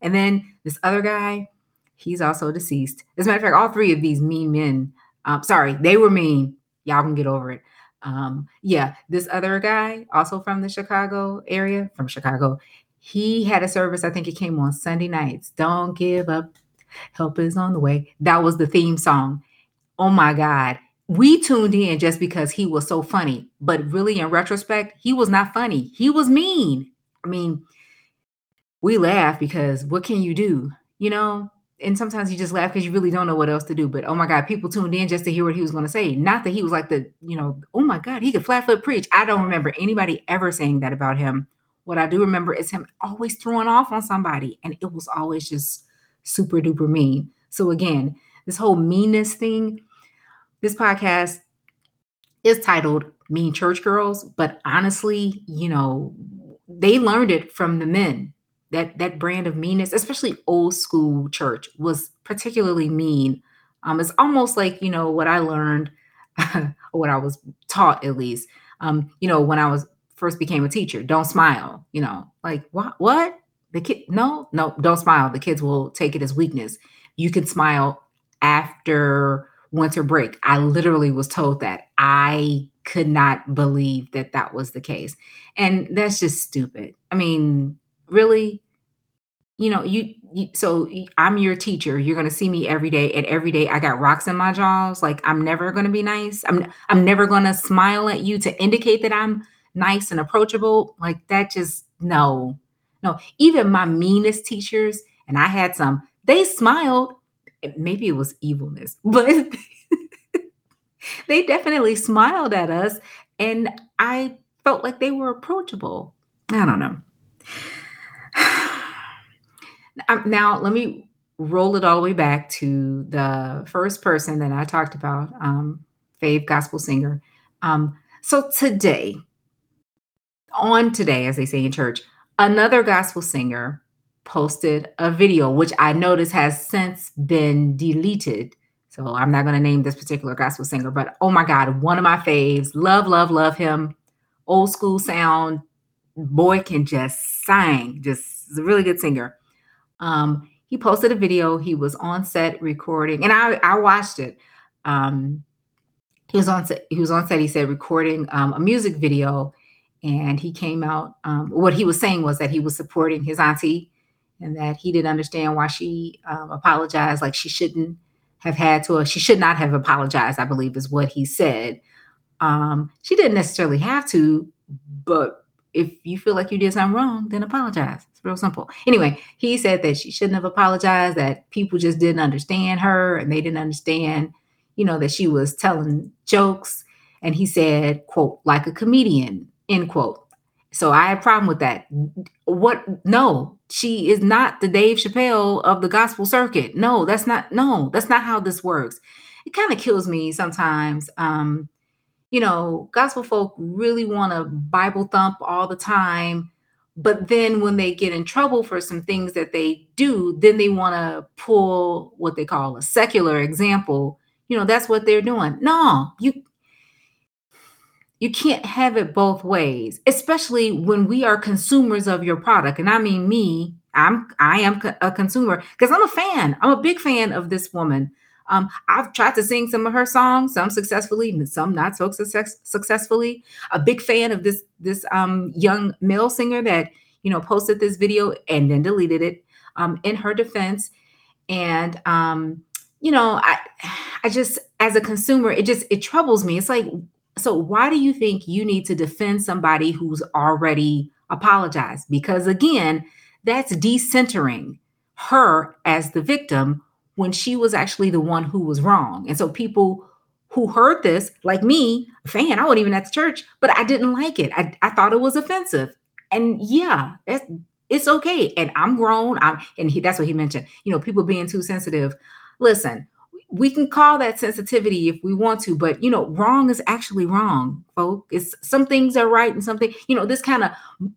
and then this other guy, he's also deceased. As a matter of fact, all three of these mean men, um, sorry, they were mean. Y'all can get over it. Um, yeah, this other guy, also from the Chicago area, from Chicago, he had a service. I think it came on Sunday nights. Don't give up. Help is on the way. That was the theme song. Oh my God. We tuned in just because he was so funny. But really, in retrospect, he was not funny. He was mean. I mean, we laugh because what can you do? You know, and sometimes you just laugh because you really don't know what else to do. But oh my God, people tuned in just to hear what he was going to say. Not that he was like the, you know, oh my God, he could flat foot preach. I don't remember anybody ever saying that about him. What I do remember is him always throwing off on somebody, and it was always just super duper mean. So again, this whole meanness thing, this podcast is titled Mean Church Girls, but honestly, you know, they learned it from the men that that brand of meanness, especially old school church, was particularly mean. Um, it's almost like you know what I learned, or what I was taught at least. Um, you know, when I was first became a teacher, don't smile. You know, like what? What? The kid? No, no, don't smile. The kids will take it as weakness. You can smile after winter break. I literally was told that. I could not believe that that was the case, and that's just stupid. I mean, really you know you, you so i'm your teacher you're going to see me every day and every day i got rocks in my jaws like i'm never going to be nice i'm i'm never going to smile at you to indicate that i'm nice and approachable like that just no no even my meanest teachers and i had some they smiled. Maybe it was evilness but they definitely smiled at us and i felt like they were approachable. I don't know. Um, now, let me roll it all the way back to the first person that I talked about, um, Fave Gospel Singer. Um, so today, on today, as they say in church, another gospel singer posted a video, which I noticed has since been deleted. So I'm not going to name this particular gospel singer, but oh my God, one of my faves. Love, love, love him. Old school sound. Boy can just sing, just a really good singer. Um, he posted a video. He was on set recording, and I I watched it. Um, he was on set. He was on set. He said recording um, a music video, and he came out. Um, what he was saying was that he was supporting his auntie, and that he didn't understand why she um, apologized. Like she shouldn't have had to. She should not have apologized. I believe is what he said. Um, she didn't necessarily have to, but if you feel like you did something wrong, then apologize It's real simple. Anyway, he said that she shouldn't have apologized, that people just didn't understand her and they didn't understand, you know, that she was telling jokes. And he said, quote, like a comedian, end quote. So I have a problem with that. What? No, she is not the Dave Chappelle of the gospel circuit. No, that's not, no, that's not how this works. It kind of kills me sometimes. Um, you know, gospel folk really want to Bible thump all the time but then when they get in trouble for some things that they do then they want to pull what they call a secular example you know that's what they're doing no you you can't have it both ways especially when we are consumers of your product and i mean me i'm i am a consumer because i'm a fan i'm a big fan of this woman um, I've tried to sing some of her songs, some successfully, some not so success- successfully. A big fan of this this um, young male singer that you know posted this video and then deleted it. Um, in her defense, and um, you know, I I just as a consumer, it just it troubles me. It's like, so why do you think you need to defend somebody who's already apologized? Because again, that's decentering her as the victim when she was actually the one who was wrong. And so people who heard this, like me, fan, I wasn't even at the church, but I didn't like it. I, I thought it was offensive. And yeah, it's, it's okay. And I'm grown. I'm and he, that's what he mentioned. You know, people being too sensitive. Listen, we can call that sensitivity if we want to, but you know, wrong is actually wrong, folk. It's some things are right and something, you know, this kind of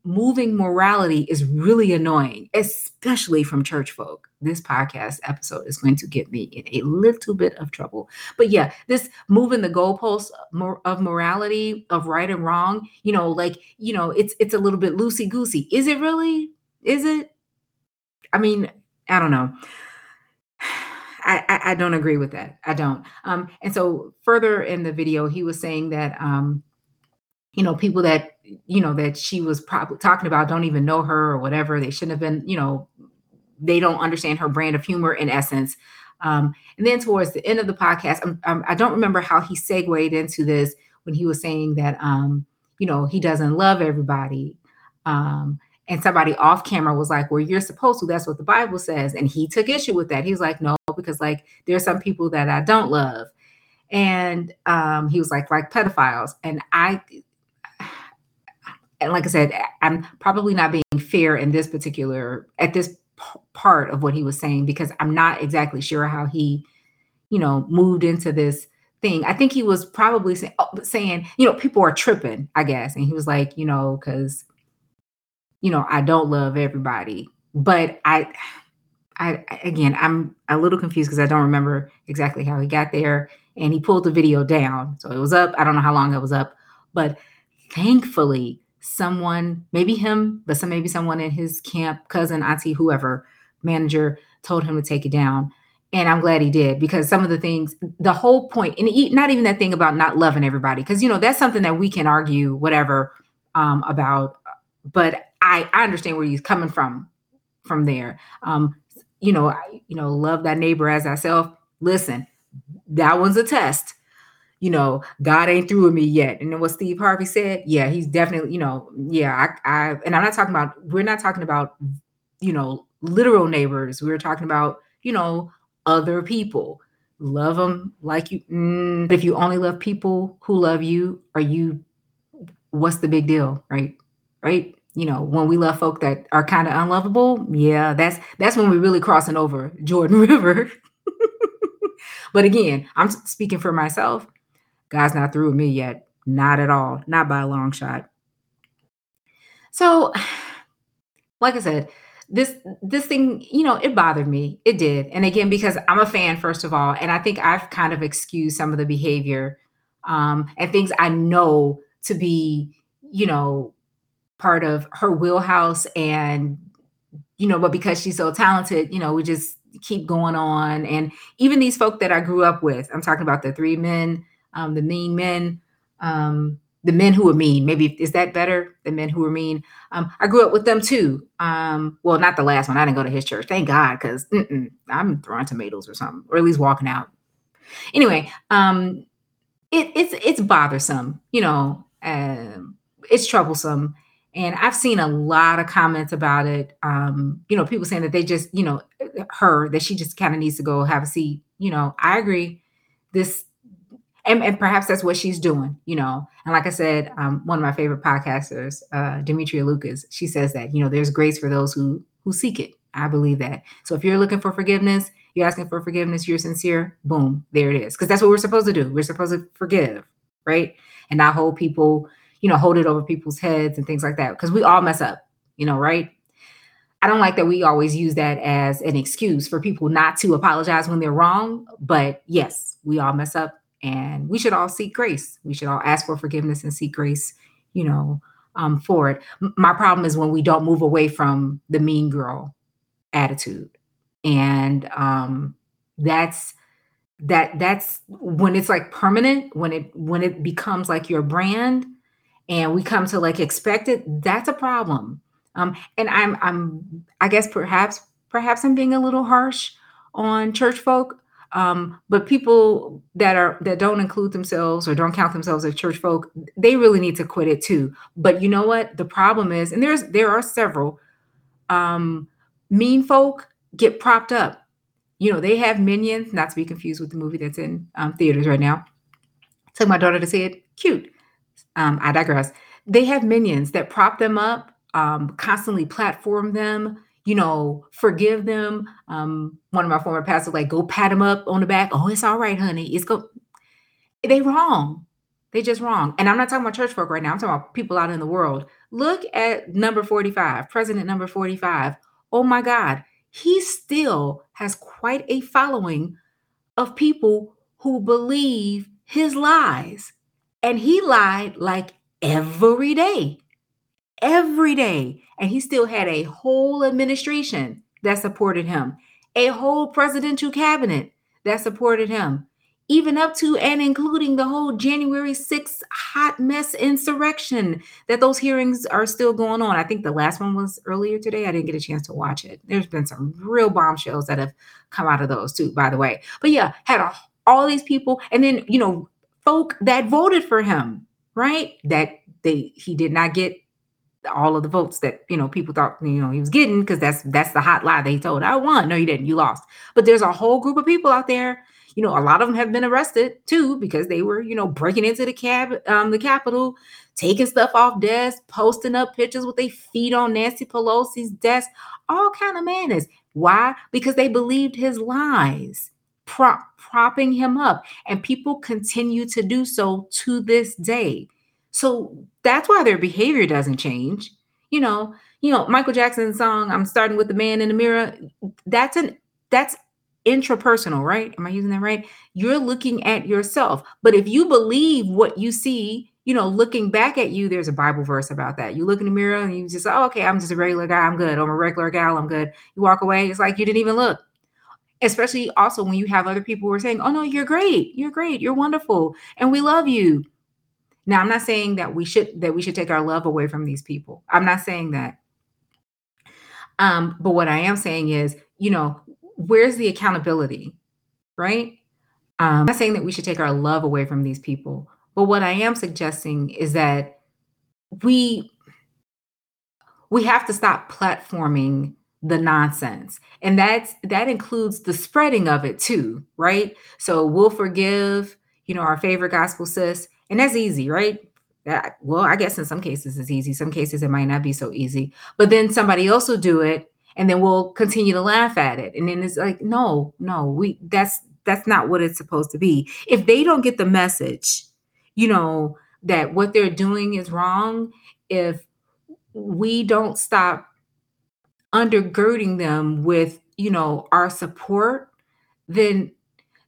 moving morality is really annoying, especially from church folk. This podcast episode is going to get me in a little bit of trouble. But yeah, this moving the goalposts uh, of morality, of right and wrong, you know, like, you know, it's it's a little bit loosey goosey. Is it really? Is it? I mean, I don't know. I, I don't agree with that. I don't. Um, and so further in the video, he was saying that um, you know, people that you know that she was probably talking about don't even know her or whatever. They shouldn't have been, you know, they don't understand her brand of humor in essence. Um, and then towards the end of the podcast, I'm, I'm, I do not remember how he segued into this when he was saying that, um, you know, he doesn't love everybody. Um, and somebody off camera was like, Well, you're supposed to. That's what the Bible says. And he took issue with that. He was like, No, because like there's some people that I don't love. And um, he was like, like pedophiles. And I, and like I said, I'm probably not being fair in this particular, at this p- part of what he was saying, because I'm not exactly sure how he, you know, moved into this thing. I think he was probably say, saying, you know, people are tripping, I guess. And he was like, you know, because you know, I don't love everybody, but I, I again, I'm a little confused because I don't remember exactly how he got there. And he pulled the video down, so it was up. I don't know how long it was up, but thankfully, someone, maybe him, but some maybe someone in his camp, cousin, auntie, whoever, manager, told him to take it down. And I'm glad he did because some of the things, the whole point, and not even that thing about not loving everybody, because you know that's something that we can argue whatever um, about. But I, I understand where he's coming from from there. Um, you know, I, you know, love that neighbor as thyself. Listen, that one's a test. You know, God ain't through with me yet. And then what Steve Harvey said, yeah, he's definitely, you know, yeah, I, I and I'm not talking about, we're not talking about, you know, literal neighbors. We're talking about, you know, other people. Love them like you. Mm, if you only love people who love you, are you, what's the big deal, right? Right? You know, when we love folk that are kind of unlovable, yeah, that's that's when we're really crossing over Jordan River. but again, I'm speaking for myself. God's not through with me yet. Not at all. Not by a long shot. So, like I said, this this thing, you know, it bothered me. It did. And again, because I'm a fan, first of all, and I think I've kind of excused some of the behavior um, and things I know to be, you know, part of her wheelhouse and you know but because she's so talented you know we just keep going on. And even these folk that i grew up with i'm talking about the three men um, the mean men um, the men who were mean. Maybe is that better? The men who were mean. Um, i grew up with them too. Um, well not the last one. I didn't go to his church. Thank god because i'm throwing tomatoes or something or at least walking out. Anyway um, it, it's it's bothersome you know um, it's troublesome and I've seen a lot of comments about it. Um, you know, people saying that they just, you know, her that she just kind of needs to go have a seat. You know, I agree. This and, and, perhaps that's what she's doing, you know. And like I said, um, one of my favorite podcasters, uh, Demetria Lucas, she says that, you know, there's grace for those who who seek it. I believe that. So if you're looking for forgiveness, you're asking for forgiveness, you're sincere, boom, there it is. Because that's what we're supposed to do. We're supposed to forgive, right? And not hold people you know, hold it over people's heads and things like that. Because we all mess up, you know, right? I don't like that we always use that as an excuse for people not to apologize when they're wrong. But yes, we all mess up and we should all seek grace. We should all ask for forgiveness and seek grace, you know, um, for it. My problem is when we don't move away from the mean girl attitude. And um, that's that that's when it's like permanent when it when it becomes like your brand and we come to like expect it, that's a problem. Um, and I'm I'm I guess perhaps perhaps I'm being a little harsh on church folk. Um, but people that are that don't include themselves or don't count themselves as church folk, they really need to quit it too. But you know what? The problem is, and there's there are several um, mean folk get propped up. You know, they have minions, not to be confused with the movie that's in um, theaters right now. Took my daughter to see it. Cute um, I digress. They have minions that prop them up, um, constantly platform them, you know, forgive them. Um, one of my former pastors, like, go pat them up on the back. Oh, it's all right, honey. It's go. They wrong. They just wrong. And I'm not talking about church folk right now. I'm talking about people out in the world. Look at number 45, President number 45. Oh my God. He still has quite a following of people who believe his lies. And he lied like every day, every day. And he still had a whole administration that supported him, a whole presidential cabinet that supported him, even up to and including the whole January 6th hot mess insurrection that those hearings are still going on. I think the last one was earlier today. I didn't get a chance to watch it. There's been some real bombshells that have come out of those too, by the way. But yeah, had a, all these people, and then you know, folk that voted for him, right? That they he did not get all of the votes that you know people thought you know he was getting because that's that's the hot lie they told I won. No, you didn't. You lost. But there's a whole group of people out there. You know, a lot of them have been arrested too because they were you know breaking into the cab um, the Capitol, taking stuff off desks, posting up pictures with their feet on Nancy Pelosi's desk, all kind of madness. Why? Because they believed his lies, prop, propping him up, and people continue to do so to this day. So that's why their behavior doesn't change. You know, you know, Michael Jackson's song, I'm starting with the man in the mirror. That's an that's intrapersonal, right? Am I using that right? You're looking at yourself. But if you believe what you see, you know, looking back at you, there's a Bible verse about that. You look in the mirror and you just, oh, okay, I'm just a regular guy. I'm good. I'm a regular gal. I'm good. You walk away. It's like you didn't even look. Especially also when you have other people who are saying, oh, no, you're great. You're great. You're wonderful. And we love you. Now, I'm not saying that we should that we should take our love away from these people. I'm not saying that. Um, but what I am saying is, you know, where's the accountability, right? Um, I'm not saying that we should take our love away from these people, but what I am suggesting is that we we have to stop platforming the nonsense and that's that includes the spreading of it too right so we'll forgive you know our favorite gospel sis and that's easy, right? That, well, I guess in some cases it's easy. Some cases it might not be so easy. But then somebody else will do it and then we'll continue to laugh at it. And then it's like, no, no, we that's that's not what it's supposed to be. If they don't get the message, you know, that what they're doing is wrong, if we don't stop undergirding them with, you know, our support, then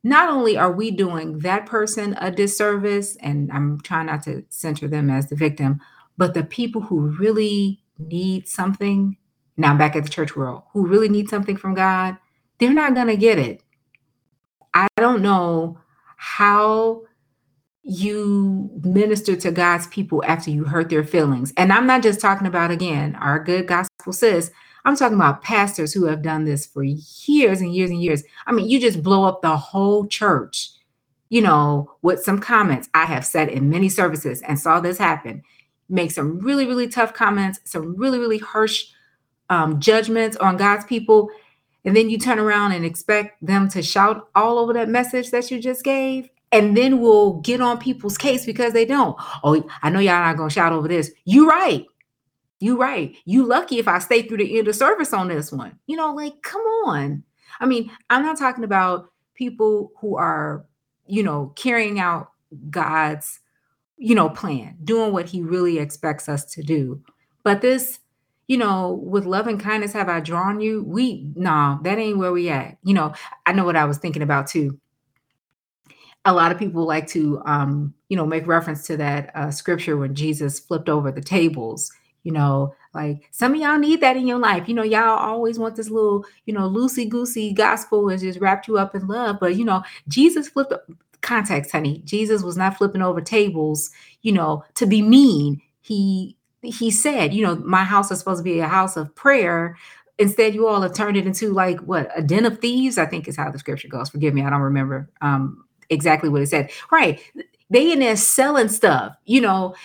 not only are we doing that person a disservice, and I'm trying not to center them as the victim, but the people who really need something, now back at the church world, who really need something from God, they're not going to get it. I don't know how you minister to God's people after you hurt their feelings. And I'm not just talking about, again, our good gospel sis. I'm talking about pastors who have done this for years and years and years. I mean, you just blow up the whole church, you know, with some comments. I have said in many services and saw this happen. Make some really, really tough comments, some really, really harsh um, judgments on God's people. And then you turn around and expect them to shout all over that message that you just gave. And then we'll get on people's case because they don't. Oh, I know y'all not gonna shout over this. You're right. You right. You lucky if I stay through the end of service on this one. You know, like, come on. I mean, I'm not talking about people who are, you know, carrying out God's, you know, plan, doing what he really expects us to do. But this, you know, with love and kindness have I drawn you? We no, that ain't where we at. You know, I know what I was thinking about too. A lot of people like to um, you know, make reference to that uh, scripture when Jesus flipped over the tables you know, like some of y'all need that in your life. You know, y'all always want this little, you know, loosey goosey gospel and just wrapped you up in love. But, you know, Jesus flipped context, honey. Jesus was not flipping over tables, you know, to be mean. He, he said, you know, my house is supposed to be a house of prayer. Instead, you all have turned it into like what a den of thieves, I think is how the scripture goes. Forgive me, I don't remember um, exactly what it said. Right they in there selling stuff, you know,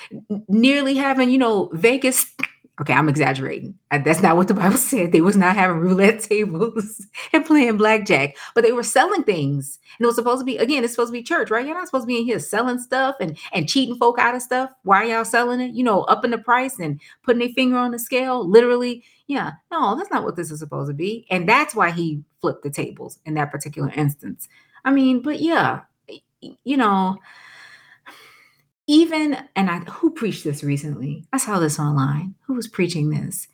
nearly having, you know, Vegas. Okay, I'm exaggerating. That's not what the Bible said. They was not having roulette tables and playing blackjack, but they were selling things. And it was supposed to be, again, it's supposed to be church, right? You're not supposed to be in here selling stuff and, and cheating folk out of stuff. Why y'all selling it? You know, upping the price and putting their finger on the scale, literally. Yeah, no, that's not what this is supposed to be. And that's why he flipped the tables in that particular instance. I mean, but yeah, you know, even and I who preached this recently? I saw this online. Who was preaching this?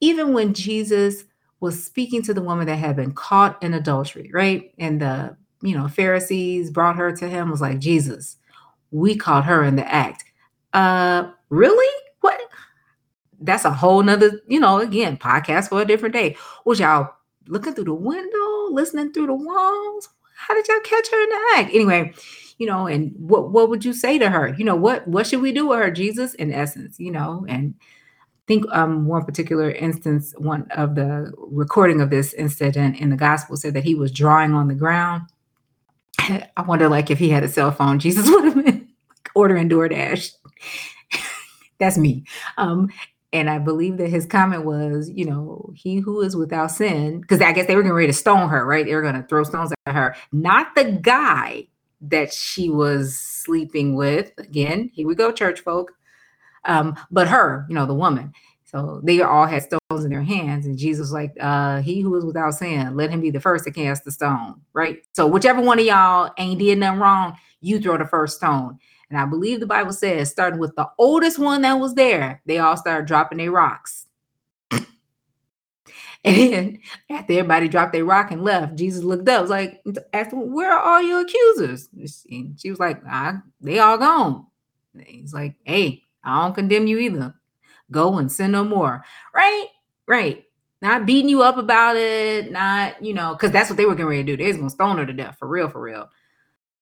Even when Jesus was speaking to the woman that had been caught in adultery, right? And the you know Pharisees brought her to him was like, Jesus, we caught her in the act. Uh really? What? That's a whole nother, you know, again, podcast for a different day. Was y'all looking through the window, listening through the walls? how did y'all catch her in the act? Anyway, you know, and what what would you say to her? You know, what what should we do with her, Jesus, in essence, you know, and think um, one particular instance, one of the recording of this incident in the gospel said that he was drawing on the ground. I wonder, like, if he had a cell phone, Jesus would have been ordering DoorDash. That's me. Um, and I believe that his comment was, you know, he who is without sin, because I guess they were getting ready to stone her, right? They were going to throw stones at her, not the guy that she was sleeping with. Again, here we go, church folk. Um, but her, you know, the woman. So they all had stones in their hands, and Jesus was like, uh, "He who is without sin, let him be the first to cast the stone." Right. So whichever one of y'all ain't did nothing wrong, you throw the first stone. And I believe the Bible says, starting with the oldest one that was there, they all started dropping their rocks. And after everybody dropped their rock and left, Jesus looked up, was like, asked Where are all your accusers? And she was like, they all gone. And he's like, Hey, I don't condemn you either. Go and sin no more. Right? Right. Not beating you up about it, not, you know, because that's what they were getting ready to do. They was gonna stone her to death for real, for real.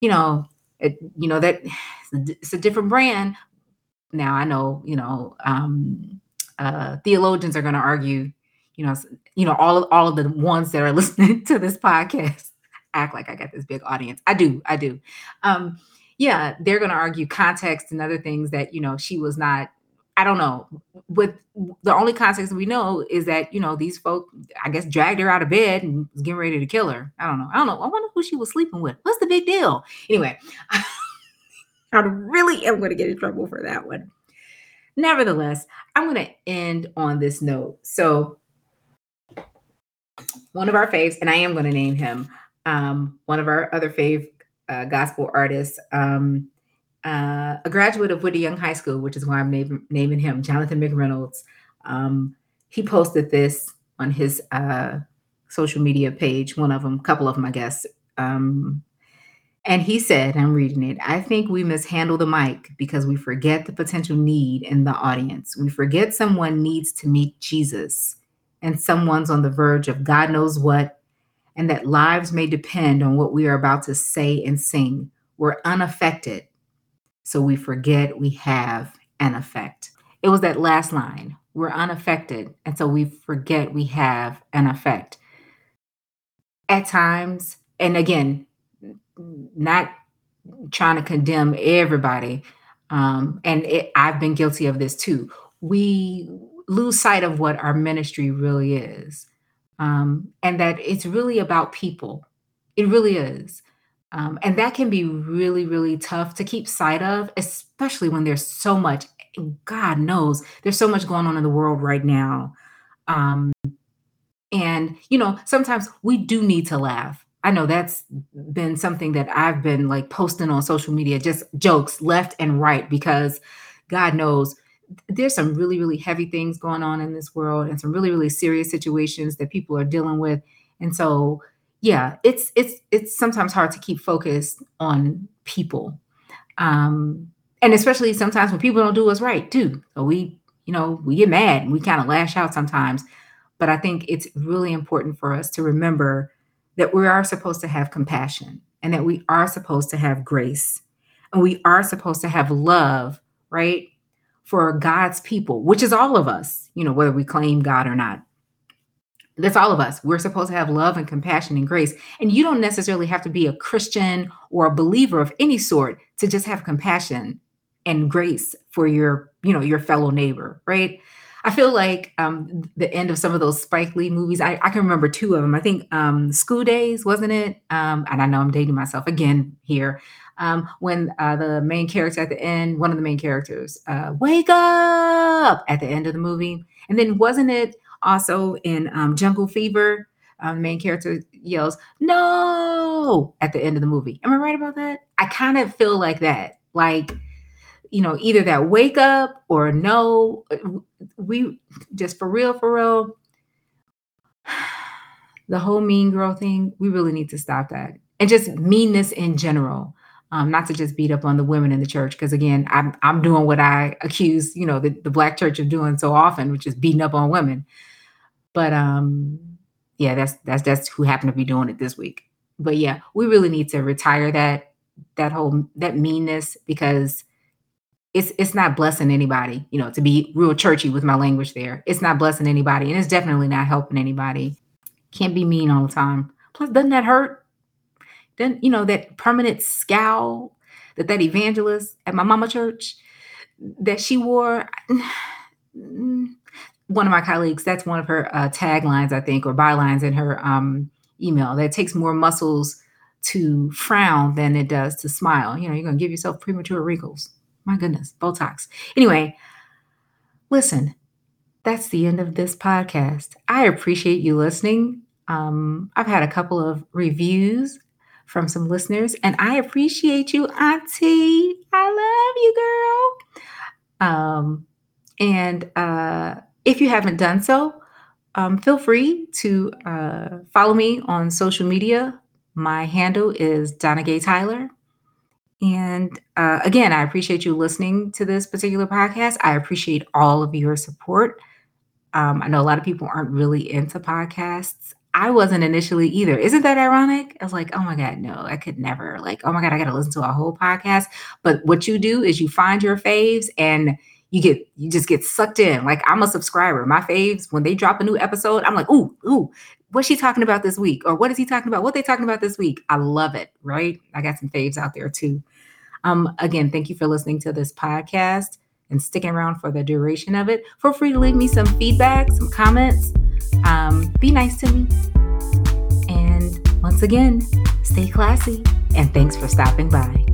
You know, it, you know, that it's a different brand. Now I know, you know, um, uh, theologians are going to argue, you know, you know, all of, all of the ones that are listening to this podcast act like I got this big audience. I do, I do. Um, yeah, they're to argue context and other things that you know she was not. I don't know. With the only context we know is that you know these folk, I guess, dragged her out of bed and was getting ready to kill her. I don't know. I don't know. I wonder who she was sleeping with. What's the big deal? Anyway. I really am to get in trouble for that one. Nevertheless, I'm to end on this note. So, one of our faves, and I am going to name him, um, one of our other fave uh, gospel artists, um, uh, a graduate of Whitney Young High School, which is why I'm name, naming him, Jonathan McReynolds. Um, he posted this on his uh, social media page, one of them, a couple of them, I guess, um, and he said, I'm reading it, I think we mishandle the mic because we forget the potential need in the audience. We forget someone needs to meet Jesus and someone's on the verge of God knows what, and that lives may depend on what we are about to say and sing. We're unaffected, so we forget we have an effect. It was that last line we're unaffected, and so we forget we have an effect. At times, and again, not trying to condemn everybody. Um, and it, I've been guilty of this too. We lose sight of what our ministry really is, um, and that it's really about people. It really is. Um, and that can be really, really tough to keep sight of, especially when there's so much, God knows, there's so much going on in the world right now. Um, and, you know, sometimes we do need to laugh I know that's been something that I've been like posting on social media, just jokes left and right, because God knows there's some really, really heavy things going on in this world and some really, really serious situations that people are dealing with. And so, yeah, it's it's it's sometimes hard to keep focused on people. Um, and especially sometimes when people don't do us right too. So we, you know, we get mad and we kind of lash out sometimes. But I think it's really important for us to remember that we are supposed to have compassion and that we are supposed to have grace and we are supposed to have love, right? For God's people, which is all of us, you know, whether we claim God or not. That's all of us. We're supposed to have love and compassion and grace. And you don't necessarily have to be a Christian or a believer of any sort to just have compassion and grace for your, you know, your fellow neighbor, right? I feel like um, the end of some of those Spike Lee movies. I, I can remember two of them. I think um, School Daze, wasn't it? Um, and I know I'm dating myself again here. Um, when uh, the main character at the end, one of the main characters, uh, wake up at the end of the movie, and then wasn't it also in um, Jungle Fever? Um, main character yells "No" at the end of the movie. Am I right about that? I kind of feel like that, like you know, either that wake up or no. We just for real, for real. The whole mean girl thing, we really need to stop that. And just meanness in general. Um, not to just beat up on the women in the church, because again, I'm I'm doing what I accuse, you know, the, the black church of doing so often, which is beating up on women. But um, yeah, that's that's that's who happened to be doing it this week. but yeah, we really need to retire that that whole that meanness because it's it's not blessing anybody, you know, to be real churchy with my language there. It's not blessing anybody and it's definitely not helping anybody. Can't be mean all the time. Plus, doesn't that hurt? Then, you know, that permanent scowl that that evangelist at my mama church that she wore. One of my colleagues, that's one of her uh, taglines, I think, or bylines in her um, email. That takes more muscles to frown than it does to smile. You know, you're going to give yourself premature wrinkles. My goodness, Botox. Anyway, listen, that's the end of this podcast. I appreciate you listening. Um, I've had a couple of reviews from some listeners, and I appreciate you, Auntie. I love you, girl. Um, and uh, if you haven't done so, um, feel free to uh, follow me on social media. My handle is Donna Gay Tyler. And uh, again, I appreciate you listening to this particular podcast. I appreciate all of your support. Um, I know a lot of people aren't really into podcasts. I wasn't initially either. Isn't that ironic? I was like, oh my God, no, I could never. Like, oh my God, I got to listen to a whole podcast. But what you do is you find your faves and you get you just get sucked in. Like I'm a subscriber. My faves, when they drop a new episode, I'm like, ooh, ooh, what's she talking about this week? Or what is he talking about? What they talking about this week? I love it, right? I got some faves out there too. Um, again, thank you for listening to this podcast and sticking around for the duration of it. Feel free to leave me some feedback, some comments. Um, be nice to me. And once again, stay classy and thanks for stopping by.